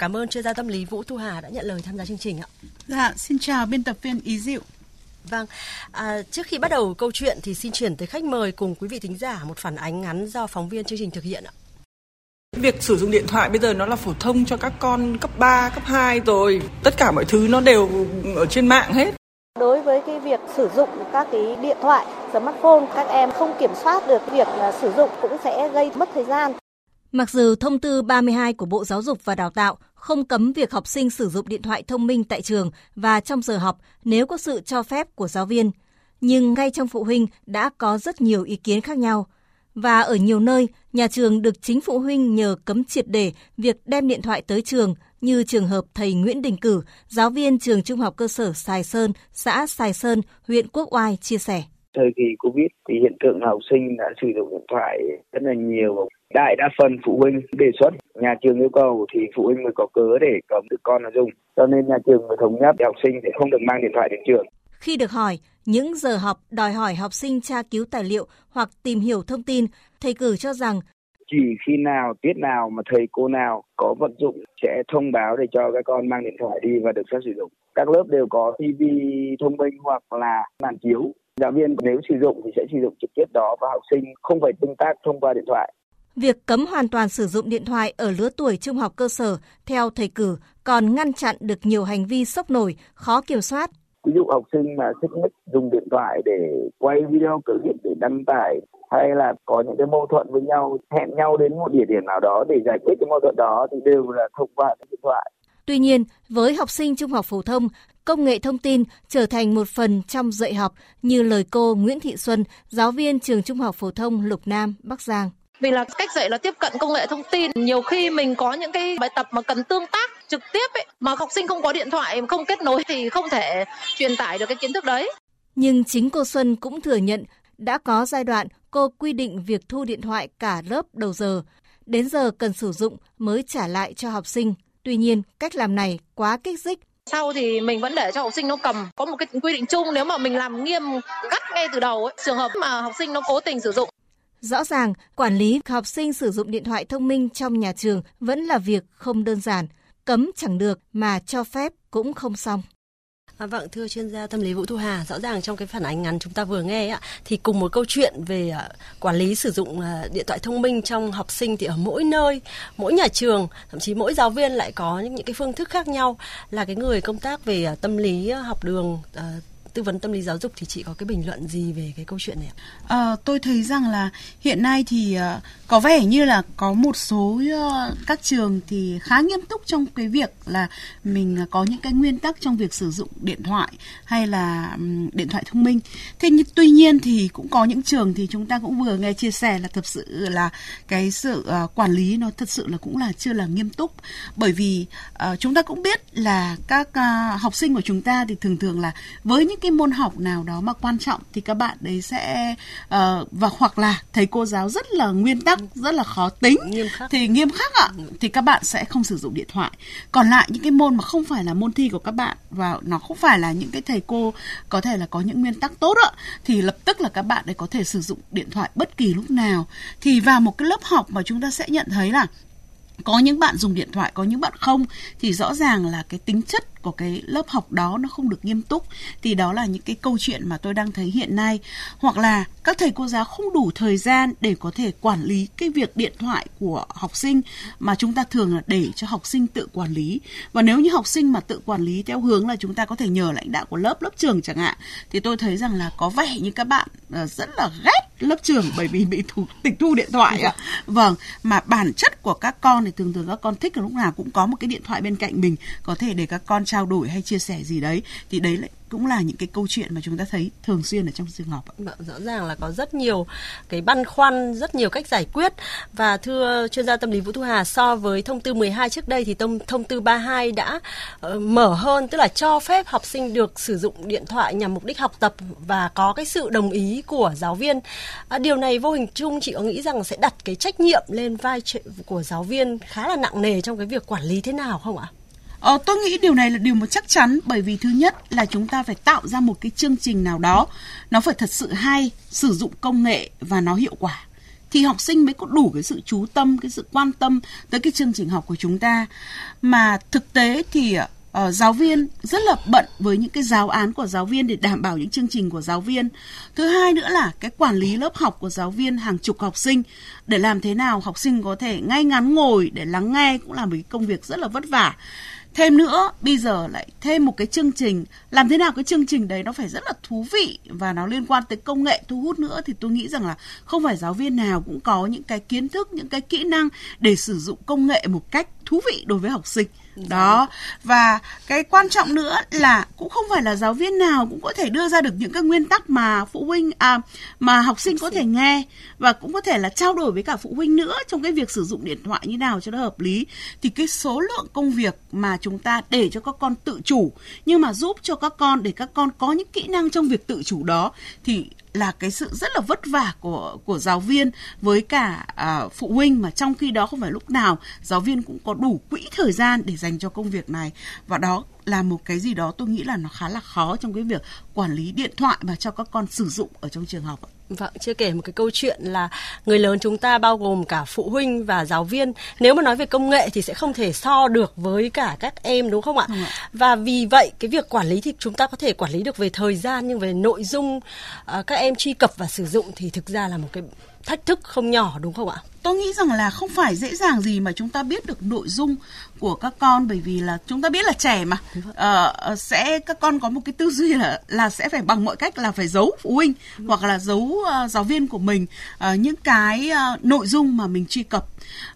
Cảm ơn chuyên gia tâm lý Vũ Thu Hà đã nhận lời tham gia chương trình ạ. Dạ, xin chào biên tập viên Ý Diệu. Vâng, à, trước khi bắt đầu câu chuyện thì xin chuyển tới khách mời cùng quý vị thính giả một phản ánh ngắn do phóng viên chương trình thực hiện ạ. Việc sử dụng điện thoại bây giờ nó là phổ thông cho các con cấp 3, cấp 2 rồi. Tất cả mọi thứ nó đều ở trên mạng hết. Đối với cái việc sử dụng các cái điện thoại, smartphone, các em không kiểm soát được việc sử dụng cũng sẽ gây mất thời gian. Mặc dù thông tư 32 của Bộ Giáo dục và Đào tạo không cấm việc học sinh sử dụng điện thoại thông minh tại trường và trong giờ học nếu có sự cho phép của giáo viên, nhưng ngay trong phụ huynh đã có rất nhiều ý kiến khác nhau. Và ở nhiều nơi, nhà trường được chính phụ huynh nhờ cấm triệt để việc đem điện thoại tới trường như trường hợp thầy Nguyễn Đình Cử, giáo viên trường trung học cơ sở Sài Sơn, xã Sài Sơn, huyện Quốc Oai chia sẻ. Thời kỳ Covid thì hiện tượng học sinh đã sử dụng điện thoại rất là nhiều. Đại đa phần phụ huynh đề xuất, nhà trường yêu cầu thì phụ huynh mới có cớ để cấm được con nó dùng. Cho nên nhà trường mới thống nhất học sinh sẽ không được mang điện thoại đến trường. Khi được hỏi, những giờ học đòi hỏi học sinh tra cứu tài liệu hoặc tìm hiểu thông tin, thầy cử cho rằng chỉ khi nào tiết nào mà thầy cô nào có vận dụng sẽ thông báo để cho các con mang điện thoại đi và được phép sử dụng. Các lớp đều có TV thông minh hoặc là màn chiếu. Giáo viên nếu sử dụng thì sẽ sử dụng trực tiếp đó và học sinh không phải tương tác thông qua điện thoại. Việc cấm hoàn toàn sử dụng điện thoại ở lứa tuổi trung học cơ sở theo thầy cử còn ngăn chặn được nhiều hành vi sốc nổi, khó kiểm soát ví dụ học sinh mà xích mích dùng điện thoại để quay video clip để đăng tải hay là có những cái mâu thuẫn với nhau hẹn nhau đến một địa điểm nào đó để giải quyết cái mâu thuẫn đó thì đều là thông qua điện thoại Tuy nhiên, với học sinh trung học phổ thông, công nghệ thông tin trở thành một phần trong dạy học như lời cô Nguyễn Thị Xuân, giáo viên trường trung học phổ thông Lục Nam, Bắc Giang. Vì là cách dạy là tiếp cận công nghệ thông tin, nhiều khi mình có những cái bài tập mà cần tương tác trực tiếp ấy, mà học sinh không có điện thoại, không kết nối thì không thể truyền tải được cái kiến thức đấy. Nhưng chính cô Xuân cũng thừa nhận đã có giai đoạn cô quy định việc thu điện thoại cả lớp đầu giờ, đến giờ cần sử dụng mới trả lại cho học sinh. Tuy nhiên, cách làm này quá kích thích sau thì mình vẫn để cho học sinh nó cầm có một cái quy định chung nếu mà mình làm nghiêm gắt ngay từ đầu ấy trường hợp mà học sinh nó cố tình sử dụng Rõ ràng, quản lý học sinh sử dụng điện thoại thông minh trong nhà trường vẫn là việc không đơn giản, cấm chẳng được mà cho phép cũng không xong. À, vâng, thưa chuyên gia tâm lý Vũ Thu Hà, rõ ràng trong cái phản ánh ngắn chúng ta vừa nghe ạ, thì cùng một câu chuyện về uh, quản lý sử dụng uh, điện thoại thông minh trong học sinh thì ở mỗi nơi, mỗi nhà trường, thậm chí mỗi giáo viên lại có những, những cái phương thức khác nhau. Là cái người công tác về uh, tâm lý uh, học đường uh, tư vấn tâm lý giáo dục thì chị có cái bình luận gì về cái câu chuyện này ạ? À, tôi thấy rằng là hiện nay thì uh, có vẻ như là có một số uh, các trường thì khá nghiêm túc trong cái việc là mình có những cái nguyên tắc trong việc sử dụng điện thoại hay là um, điện thoại thông minh. Thế nhưng tuy nhiên thì cũng có những trường thì chúng ta cũng vừa nghe chia sẻ là thật sự là cái sự uh, quản lý nó thật sự là cũng là chưa là nghiêm túc bởi vì uh, chúng ta cũng biết là các uh, học sinh của chúng ta thì thường thường là với những cái môn học nào đó mà quan trọng thì các bạn đấy sẽ uh, và hoặc là thầy cô giáo rất là nguyên tắc rất là khó tính nghiêm khắc. thì nghiêm khắc ạ thì các bạn sẽ không sử dụng điện thoại. Còn lại những cái môn mà không phải là môn thi của các bạn và nó không phải là những cái thầy cô có thể là có những nguyên tắc tốt ạ thì lập tức là các bạn đấy có thể sử dụng điện thoại bất kỳ lúc nào. Thì vào một cái lớp học mà chúng ta sẽ nhận thấy là có những bạn dùng điện thoại có những bạn không thì rõ ràng là cái tính chất của cái lớp học đó nó không được nghiêm túc. Thì đó là những cái câu chuyện mà tôi đang thấy hiện nay. Hoặc là các thầy cô giáo không đủ thời gian để có thể quản lý cái việc điện thoại của học sinh mà chúng ta thường là để cho học sinh tự quản lý. Và nếu như học sinh mà tự quản lý theo hướng là chúng ta có thể nhờ lãnh đạo của lớp lớp trường chẳng hạn thì tôi thấy rằng là có vẻ như các bạn ờ, rất là ghét lớp trường bởi vì bị thủ, tịch thu điện thoại ạ. Vâng mà bản chất của các con thì thường thường các con thích là lúc nào cũng có một cái điện thoại bên cạnh mình, có thể để các con trao đổi hay chia sẻ gì đấy. Thì đấy lại cũng là những cái câu chuyện mà chúng ta thấy thường xuyên ở trong trường học. ạ. Vâng, rõ ràng là có rất nhiều cái băn khoăn, rất nhiều cách giải quyết và thưa chuyên gia tâm lý Vũ Thu Hà so với thông tư 12 trước đây thì thông thông tư 32 đã uh, mở hơn tức là cho phép học sinh được sử dụng điện thoại nhằm mục đích học tập và có cái sự đồng ý của giáo viên. À, điều này vô hình chung chị có nghĩ rằng sẽ đặt cái trách nhiệm lên vai của giáo viên khá là nặng nề trong cái việc quản lý thế nào không ạ? Ờ, tôi nghĩ điều này là điều mà chắc chắn bởi vì thứ nhất là chúng ta phải tạo ra một cái chương trình nào đó nó phải thật sự hay, sử dụng công nghệ và nó hiệu quả thì học sinh mới có đủ cái sự chú tâm cái sự quan tâm tới cái chương trình học của chúng ta mà thực tế thì uh, giáo viên rất là bận với những cái giáo án của giáo viên để đảm bảo những chương trình của giáo viên. Thứ hai nữa là cái quản lý lớp học của giáo viên hàng chục học sinh để làm thế nào học sinh có thể ngay ngắn ngồi để lắng nghe cũng là một cái công việc rất là vất vả. Thêm nữa, bây giờ lại thêm một cái chương trình, làm thế nào cái chương trình đấy nó phải rất là thú vị và nó liên quan tới công nghệ thu hút nữa thì tôi nghĩ rằng là không phải giáo viên nào cũng có những cái kiến thức, những cái kỹ năng để sử dụng công nghệ một cách thú vị đối với học sinh đó. Và cái quan trọng nữa là cũng không phải là giáo viên nào cũng có thể đưa ra được những cái nguyên tắc mà phụ huynh à mà học sinh có thể nghe và cũng có thể là trao đổi với cả phụ huynh nữa trong cái việc sử dụng điện thoại như nào cho nó hợp lý. Thì cái số lượng công việc mà chúng ta để cho các con tự chủ nhưng mà giúp cho các con để các con có những kỹ năng trong việc tự chủ đó thì là cái sự rất là vất vả của của giáo viên với cả uh, phụ huynh mà trong khi đó không phải lúc nào giáo viên cũng có đủ quỹ thời gian để dành cho công việc này. Và đó là một cái gì đó tôi nghĩ là nó khá là khó trong cái việc quản lý điện thoại mà cho các con sử dụng ở trong trường học Vâng, chưa kể một cái câu chuyện là người lớn chúng ta bao gồm cả phụ huynh và giáo viên. Nếu mà nói về công nghệ thì sẽ không thể so được với cả các em đúng không ạ? Ừ. Và vì vậy cái việc quản lý thì chúng ta có thể quản lý được về thời gian nhưng về nội dung uh, các em truy cập và sử dụng thì thực ra là một cái thách thức không nhỏ đúng không ạ? Tôi nghĩ rằng là không phải dễ dàng gì mà chúng ta biết được nội dung của các con bởi vì là chúng ta biết là trẻ mà uh, sẽ các con có một cái tư duy là là sẽ phải bằng mọi cách là phải giấu phụ huynh ừ. hoặc là giấu uh, giáo viên của mình uh, những cái uh, nội dung mà mình truy cập.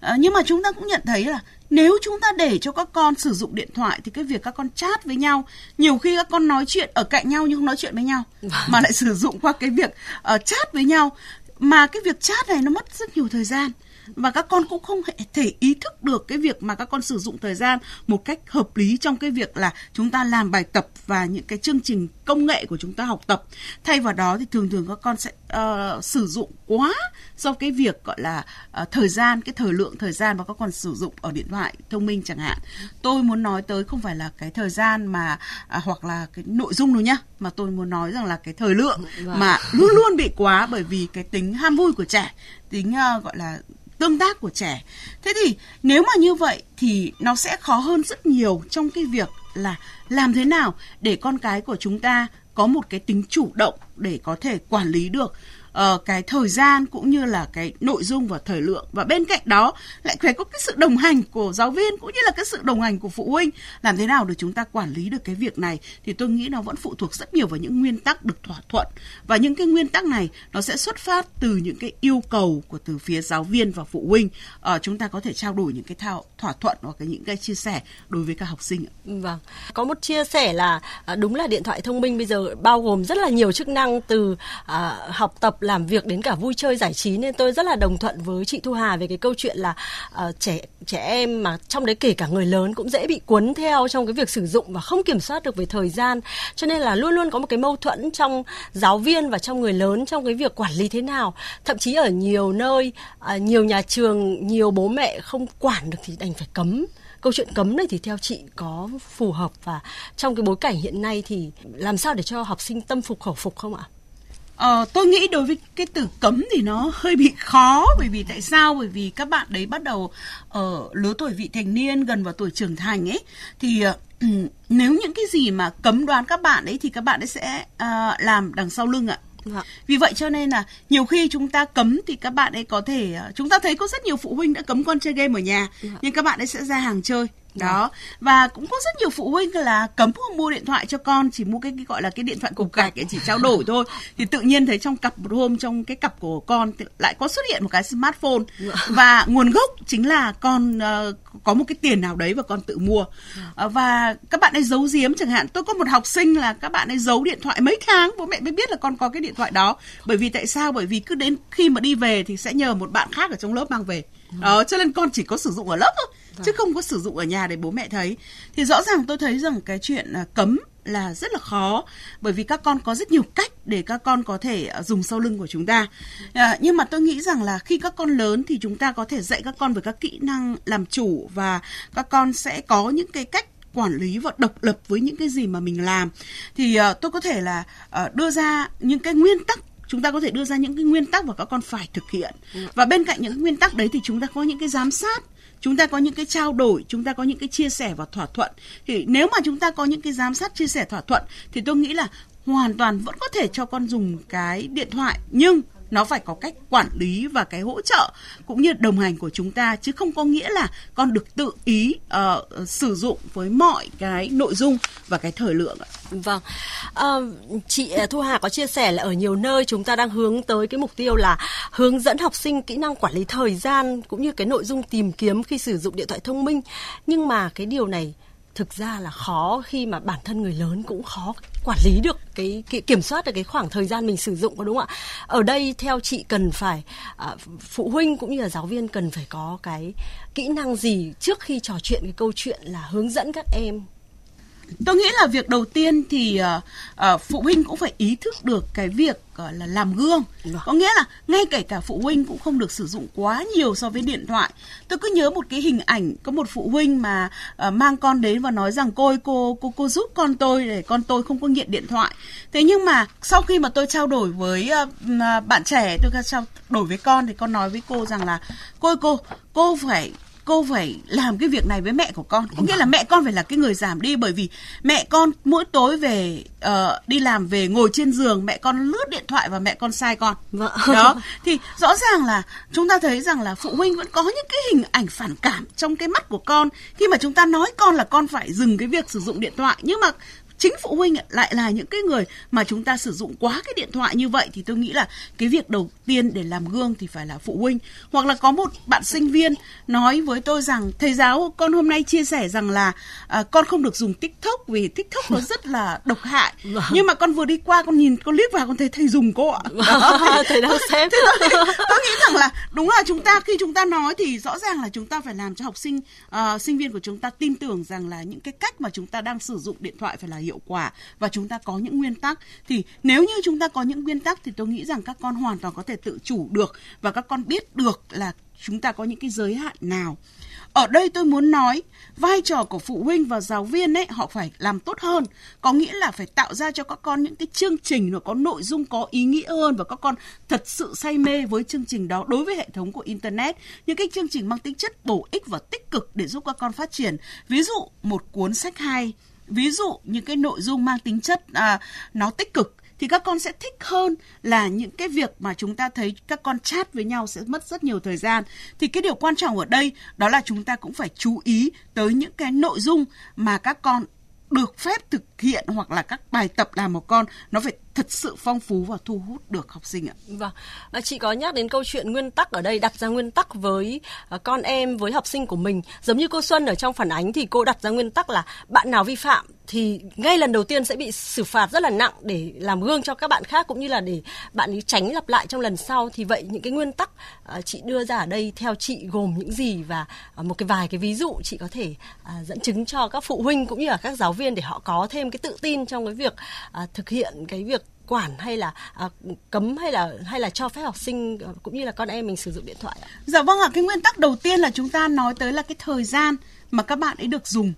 Uh, nhưng mà chúng ta cũng nhận thấy là nếu chúng ta để cho các con sử dụng điện thoại thì cái việc các con chat với nhau nhiều khi các con nói chuyện ở cạnh nhau nhưng không nói chuyện với nhau vâng. mà lại sử dụng qua cái việc uh, chat với nhau mà cái việc chat này nó mất rất nhiều thời gian và các con cũng không thể ý thức được cái việc mà các con sử dụng thời gian một cách hợp lý trong cái việc là chúng ta làm bài tập và những cái chương trình công nghệ của chúng ta học tập thay vào đó thì thường thường các con sẽ uh, sử dụng quá do cái việc gọi là uh, thời gian cái thời lượng thời gian mà các con sử dụng ở điện thoại thông minh chẳng hạn tôi muốn nói tới không phải là cái thời gian mà uh, hoặc là cái nội dung đâu nhá mà tôi muốn nói rằng là cái thời lượng vâng. mà luôn luôn bị quá bởi vì cái tính ham vui của trẻ tính uh, gọi là tương tác của trẻ. Thế thì nếu mà như vậy thì nó sẽ khó hơn rất nhiều trong cái việc là làm thế nào để con cái của chúng ta có một cái tính chủ động để có thể quản lý được uh, cái thời gian cũng như là cái nội dung và thời lượng. Và bên cạnh đó lại phải có cái sự đồng hành của giáo viên cũng như là cái sự đồng hành của phụ huynh. Làm thế nào để chúng ta quản lý được cái việc này thì tôi nghĩ nó vẫn phụ thuộc rất nhiều vào những nguyên tắc được thỏa thuận. Và những cái nguyên tắc này nó sẽ xuất phát từ những cái yêu cầu của từ phía giáo viên và phụ huynh. Uh, chúng ta có thể trao đổi những cái thao thỏa thuận hoặc cái những cái chia sẻ đối với các học sinh vâng. Có một chia sẻ là à, đúng là điện thoại thông minh bây giờ bao gồm rất là nhiều chức năng từ uh, học tập làm việc đến cả vui chơi giải trí nên tôi rất là đồng thuận với chị Thu Hà về cái câu chuyện là uh, trẻ trẻ em mà trong đấy kể cả người lớn cũng dễ bị cuốn theo trong cái việc sử dụng và không kiểm soát được về thời gian. Cho nên là luôn luôn có một cái mâu thuẫn trong giáo viên và trong người lớn trong cái việc quản lý thế nào. Thậm chí ở nhiều nơi uh, nhiều nhà trường nhiều bố mẹ không quản được thì đành phải cấm. Câu chuyện cấm này thì theo chị có phù hợp và trong cái bối cảnh hiện nay thì làm sao để cho học sinh tâm phục khẩu phục không ạ? Ờ, tôi nghĩ đối với cái từ cấm thì nó hơi bị khó bởi vì tại sao? Bởi vì các bạn đấy bắt đầu ở lứa tuổi vị thành niên gần vào tuổi trưởng thành ấy thì uh, nếu những cái gì mà cấm đoán các bạn ấy thì các bạn ấy sẽ uh, làm đằng sau lưng ạ. Vâng. Vì vậy cho nên là nhiều khi chúng ta cấm thì các bạn ấy có thể chúng ta thấy có rất nhiều phụ huynh đã cấm con chơi game ở nhà vâng. nhưng các bạn ấy sẽ ra hàng chơi đó. Và cũng có rất nhiều phụ huynh là cấm không mua điện thoại cho con chỉ mua cái, cái gọi là cái điện thoại cục gạch chỉ trao đổi thôi. Thì tự nhiên thấy trong cặp một hôm trong cái cặp của con lại có xuất hiện một cái smartphone. Và nguồn gốc chính là con uh, có một cái tiền nào đấy và con tự mua. Uh, và các bạn ấy giấu giếm chẳng hạn. Tôi có một học sinh là các bạn ấy giấu điện thoại mấy tháng bố mẹ mới biết là con có cái điện thoại đó. Bởi vì tại sao? Bởi vì cứ đến khi mà đi về thì sẽ nhờ một bạn khác ở trong lớp mang về. Đó cho nên con chỉ có sử dụng ở lớp thôi chứ vâng. không có sử dụng ở nhà để bố mẹ thấy thì rõ ràng tôi thấy rằng cái chuyện à, cấm là rất là khó bởi vì các con có rất nhiều cách để các con có thể à, dùng sau lưng của chúng ta à, nhưng mà tôi nghĩ rằng là khi các con lớn thì chúng ta có thể dạy các con về các kỹ năng làm chủ và các con sẽ có những cái cách quản lý và độc lập với những cái gì mà mình làm thì uh, tôi có thể là uh, đưa ra những cái nguyên tắc chúng ta có thể đưa ra những cái nguyên tắc và các con phải thực hiện ừ. và bên cạnh những nguyên tắc đấy thì chúng ta có những cái giám sát chúng ta có những cái trao đổi, chúng ta có những cái chia sẻ và thỏa thuận. Thì nếu mà chúng ta có những cái giám sát, chia sẻ thỏa thuận, thì tôi nghĩ là hoàn toàn vẫn có thể cho con dùng cái điện thoại. Nhưng nó phải có cách quản lý và cái hỗ trợ cũng như đồng hành của chúng ta chứ không có nghĩa là con được tự ý uh, sử dụng với mọi cái nội dung và cái thời lượng ạ. Vâng, à, chị ờ, Thu Hà có chia sẻ là ở nhiều nơi chúng ta đang hướng tới cái mục tiêu là hướng dẫn học sinh kỹ năng quản lý thời gian cũng như cái nội dung tìm kiếm khi sử dụng điện thoại thông minh. Nhưng mà cái điều này thực ra là khó khi mà bản thân người lớn cũng khó quản lý được cái, cái kiểm soát được cái khoảng thời gian mình sử dụng có đúng không ạ? Ở đây theo chị cần phải à, phụ huynh cũng như là giáo viên cần phải có cái kỹ năng gì trước khi trò chuyện cái câu chuyện là hướng dẫn các em tôi nghĩ là việc đầu tiên thì uh, uh, phụ huynh cũng phải ý thức được cái việc gọi là làm gương. Có nghĩa là ngay kể cả phụ huynh cũng không được sử dụng quá nhiều so với điện thoại. Tôi cứ nhớ một cái hình ảnh có một phụ huynh mà uh, mang con đến và nói rằng cô ơi, cô cô cô giúp con tôi để con tôi không có nghiện điện thoại. Thế nhưng mà sau khi mà tôi trao đổi với uh, bạn trẻ tôi trao đổi với con thì con nói với cô rằng là cô ơi, cô cô phải cô phải làm cái việc này với mẹ của con. Có nghĩa là mẹ con phải là cái người giảm đi bởi vì mẹ con mỗi tối về uh, đi làm về ngồi trên giường mẹ con lướt điện thoại và mẹ con sai con. Vâng. đó. Thì rõ ràng là chúng ta thấy rằng là phụ huynh vẫn có những cái hình ảnh phản cảm trong cái mắt của con. Khi mà chúng ta nói con là con phải dừng cái việc sử dụng điện thoại nhưng mà chính phụ huynh lại là những cái người mà chúng ta sử dụng quá cái điện thoại như vậy thì tôi nghĩ là cái việc đầu tiên để làm gương thì phải là phụ huynh. Hoặc là có một bạn sinh viên nói với tôi rằng thầy giáo con hôm nay chia sẻ rằng là à, con không được dùng tiktok vì tiktok nó rất là độc hại. Vâng. nhưng mà con vừa đi qua con nhìn con liếc vào con thấy thầy dùng cô ạ. Vâng, thầy đang xem. tôi, tôi nghĩ rằng là đúng là chúng ta khi chúng ta nói thì rõ ràng là chúng ta phải làm cho học sinh uh, sinh viên của chúng ta tin tưởng rằng là những cái cách mà chúng ta đang sử dụng điện thoại phải là hiệu hiệu quả và chúng ta có những nguyên tắc. Thì nếu như chúng ta có những nguyên tắc thì tôi nghĩ rằng các con hoàn toàn có thể tự chủ được và các con biết được là chúng ta có những cái giới hạn nào. Ở đây tôi muốn nói, vai trò của phụ huynh và giáo viên ấy, họ phải làm tốt hơn. Có nghĩa là phải tạo ra cho các con những cái chương trình nó có nội dung, có ý nghĩa hơn và các con thật sự say mê với chương trình đó đối với hệ thống của internet. Những cái chương trình mang tính chất bổ ích và tích cực để giúp các con phát triển. Ví dụ, một cuốn sách hay ví dụ những cái nội dung mang tính chất à, nó tích cực thì các con sẽ thích hơn là những cái việc mà chúng ta thấy các con chat với nhau sẽ mất rất nhiều thời gian. Thì cái điều quan trọng ở đây đó là chúng ta cũng phải chú ý tới những cái nội dung mà các con được phép thực hiện hoặc là các bài tập làm một con nó phải thật sự phong phú và thu hút được học sinh ạ. Vâng, à, chị có nhắc đến câu chuyện nguyên tắc ở đây đặt ra nguyên tắc với à, con em với học sinh của mình. Giống như cô Xuân ở trong phản ánh thì cô đặt ra nguyên tắc là bạn nào vi phạm thì ngay lần đầu tiên sẽ bị xử phạt rất là nặng để làm gương cho các bạn khác cũng như là để bạn ấy tránh lặp lại trong lần sau. Thì vậy những cái nguyên tắc à, chị đưa ra ở đây theo chị gồm những gì và à, một cái vài cái ví dụ chị có thể à, dẫn chứng cho các phụ huynh cũng như là các giáo viên để họ có thêm cái tự tin trong cái việc thực hiện cái việc quản hay là à, cấm hay là hay là cho phép học sinh ờ, cũng như là con em mình sử dụng điện thoại ạ? Dạ vâng ạ, cái nguyên tắc đầu tiên là chúng ta nói tới là cái thời gian mà các bạn ấy được dùng.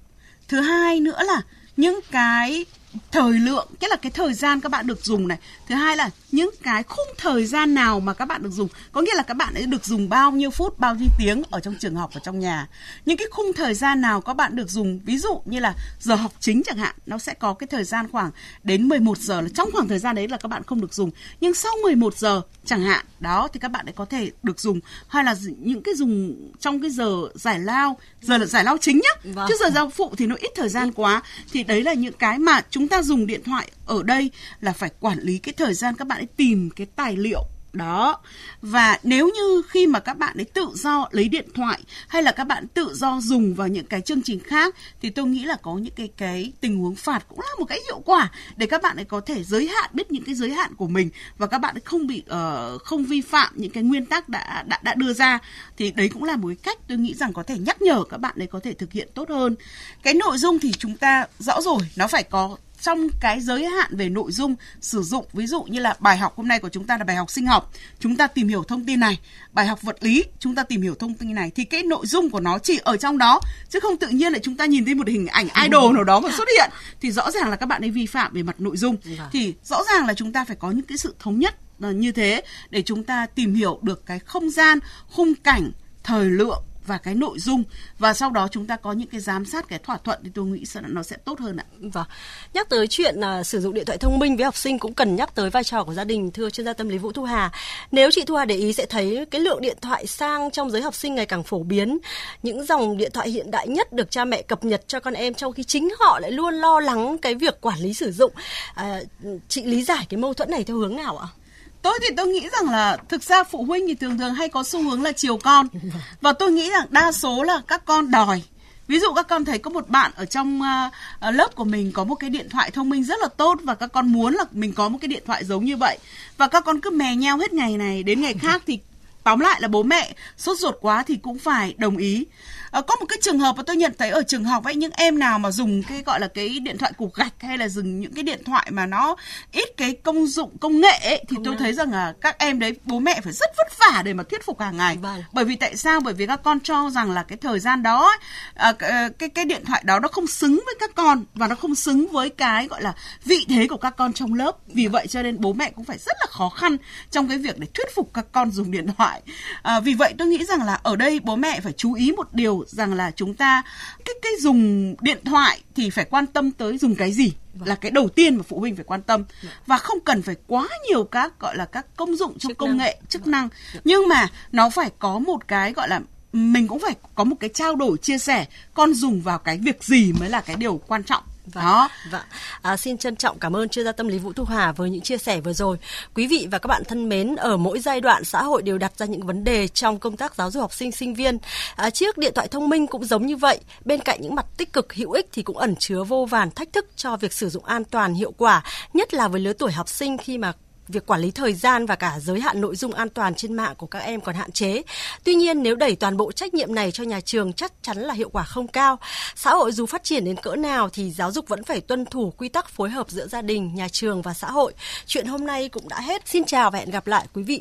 Thứ hai nữa là những cái thời lượng tức là cái thời gian các bạn được dùng này. Thứ hai là những cái khung thời gian nào mà các bạn được dùng có nghĩa là các bạn ấy được dùng bao nhiêu phút bao nhiêu tiếng ở trong trường học và trong nhà. Những cái khung thời gian nào các bạn được dùng ví dụ như là giờ học chính chẳng hạn nó sẽ có cái thời gian khoảng đến 11 giờ là trong khoảng thời gian đấy là các bạn không được dùng. Nhưng sau 11 giờ chẳng hạn đó thì các bạn ấy có thể được dùng. Hay là những cái dùng trong cái giờ giải lao giờ là giải lao chính nhá. Vâng. chứ giờ giao phụ thì nó ít thời gian quá. Thì đấy là những cái mà chúng chúng ta dùng điện thoại ở đây là phải quản lý cái thời gian các bạn ấy tìm cái tài liệu. Đó. Và nếu như khi mà các bạn ấy tự do lấy điện thoại hay là các bạn tự do dùng vào những cái chương trình khác thì tôi nghĩ là có những cái cái tình huống phạt cũng là một cái hiệu quả để các bạn ấy có thể giới hạn biết những cái giới hạn của mình và các bạn ấy không bị uh, không vi phạm những cái nguyên tắc đã đã đã đưa ra. Thì đấy cũng là một cái cách tôi nghĩ rằng có thể nhắc nhở các bạn ấy có thể thực hiện tốt hơn. Cái nội dung thì chúng ta rõ rồi nó phải có trong cái giới hạn về nội dung sử dụng. Ví dụ như là bài học hôm nay của chúng ta là bài học sinh học. Chúng ta tìm hiểu thông tin này bài học vật lý chúng ta tìm hiểu thông tin này thì cái nội dung của nó chỉ ở trong đó chứ không tự nhiên lại chúng ta nhìn thấy một hình ảnh idol nào đó mà xuất hiện. Thì rõ ràng là các bạn ấy vi phạm về mặt nội dung. Vâng. thì rõ ràng là chúng ta phải có những cái sự thống nhất như thế để chúng ta tìm hiểu được cái không gian, khung cảnh, thời lượng và cái nội dung và sau đó chúng ta có những cái giám sát cái thỏa thuận thì tôi nghĩ sẽ nó sẽ tốt hơn ạ. Vâng. Nhắc tới chuyện uh, sử dụng điện thoại thông minh với học sinh cũng cần nhắc tới vai trò của gia đình thưa chuyên gia tâm lý Vũ Thu Hà. Nếu chị Thu Hà để ý sẽ thấy cái lượng điện thoại sang trong giới học sinh ngày càng phổ biến. Những dòng điện thoại hiện đại nhất được cha mẹ cập nhật cho con em trong khi chính họ lại luôn lo lắng cái việc quản lý sử dụng. À, chị lý giải cái mâu thuẫn này theo hướng nào ạ? Tôi thì tôi nghĩ rằng là thực ra phụ huynh thì thường thường hay có xu hướng là chiều con. Và tôi nghĩ rằng đa số là các con đòi. Ví dụ các con thấy có một bạn ở trong uh, lớp của mình có một cái điện thoại thông minh rất là tốt và các con muốn là mình có một cái điện thoại giống như vậy. Và các con cứ mè nhau hết ngày này đến ngày khác thì tóm lại là bố mẹ sốt ruột quá thì cũng phải đồng ý à, có một cái trường hợp mà tôi nhận thấy ở trường học ấy những em nào mà dùng cái gọi là cái điện thoại cục gạch hay là dùng những cái điện thoại mà nó ít cái công dụng công nghệ ấy, thì công tôi thấy rằng là các em đấy bố mẹ phải rất vất vả để mà thuyết phục hàng ngày. Vâng. bởi vì tại sao? Bởi vì các con cho rằng là cái thời gian đó à, cái cái điện thoại đó nó không xứng với các con và nó không xứng với cái gọi là vị thế của các con trong lớp. Vì vậy cho nên bố mẹ cũng phải rất là khó khăn trong cái việc để thuyết phục các con dùng điện thoại. À, vì vậy tôi nghĩ rằng là ở đây bố mẹ phải chú ý một điều rằng là chúng ta cái cái dùng điện thoại thì phải quan tâm tới dùng cái gì vâng. là cái đầu tiên mà phụ huynh phải quan tâm vâng. và không cần phải quá nhiều các gọi là các công dụng trong chức công năng. nghệ chức vâng. năng nhưng mà nó phải có một cái gọi là mình cũng phải có một cái trao đổi chia sẻ con dùng vào cái việc gì mới là cái điều quan trọng Vâng, đó. Vâng. À, xin trân trọng cảm ơn chuyên gia tâm lý Vũ Thu Hà với những chia sẻ vừa rồi. Quý vị và các bạn thân mến, ở mỗi giai đoạn xã hội đều đặt ra những vấn đề trong công tác giáo dục học sinh sinh viên. À, chiếc điện thoại thông minh cũng giống như vậy. Bên cạnh những mặt tích cực hữu ích thì cũng ẩn chứa vô vàn thách thức cho việc sử dụng an toàn hiệu quả, nhất là với lứa tuổi học sinh khi mà việc quản lý thời gian và cả giới hạn nội dung an toàn trên mạng của các em còn hạn chế. Tuy nhiên, nếu đẩy toàn bộ trách nhiệm này cho nhà trường chắc chắn là hiệu quả không cao. Xã hội dù phát triển đến cỡ nào thì giáo dục vẫn phải tuân thủ quy tắc phối hợp giữa gia đình, nhà trường và xã hội. Chuyện hôm nay cũng đã hết. Xin chào và hẹn gặp lại quý vị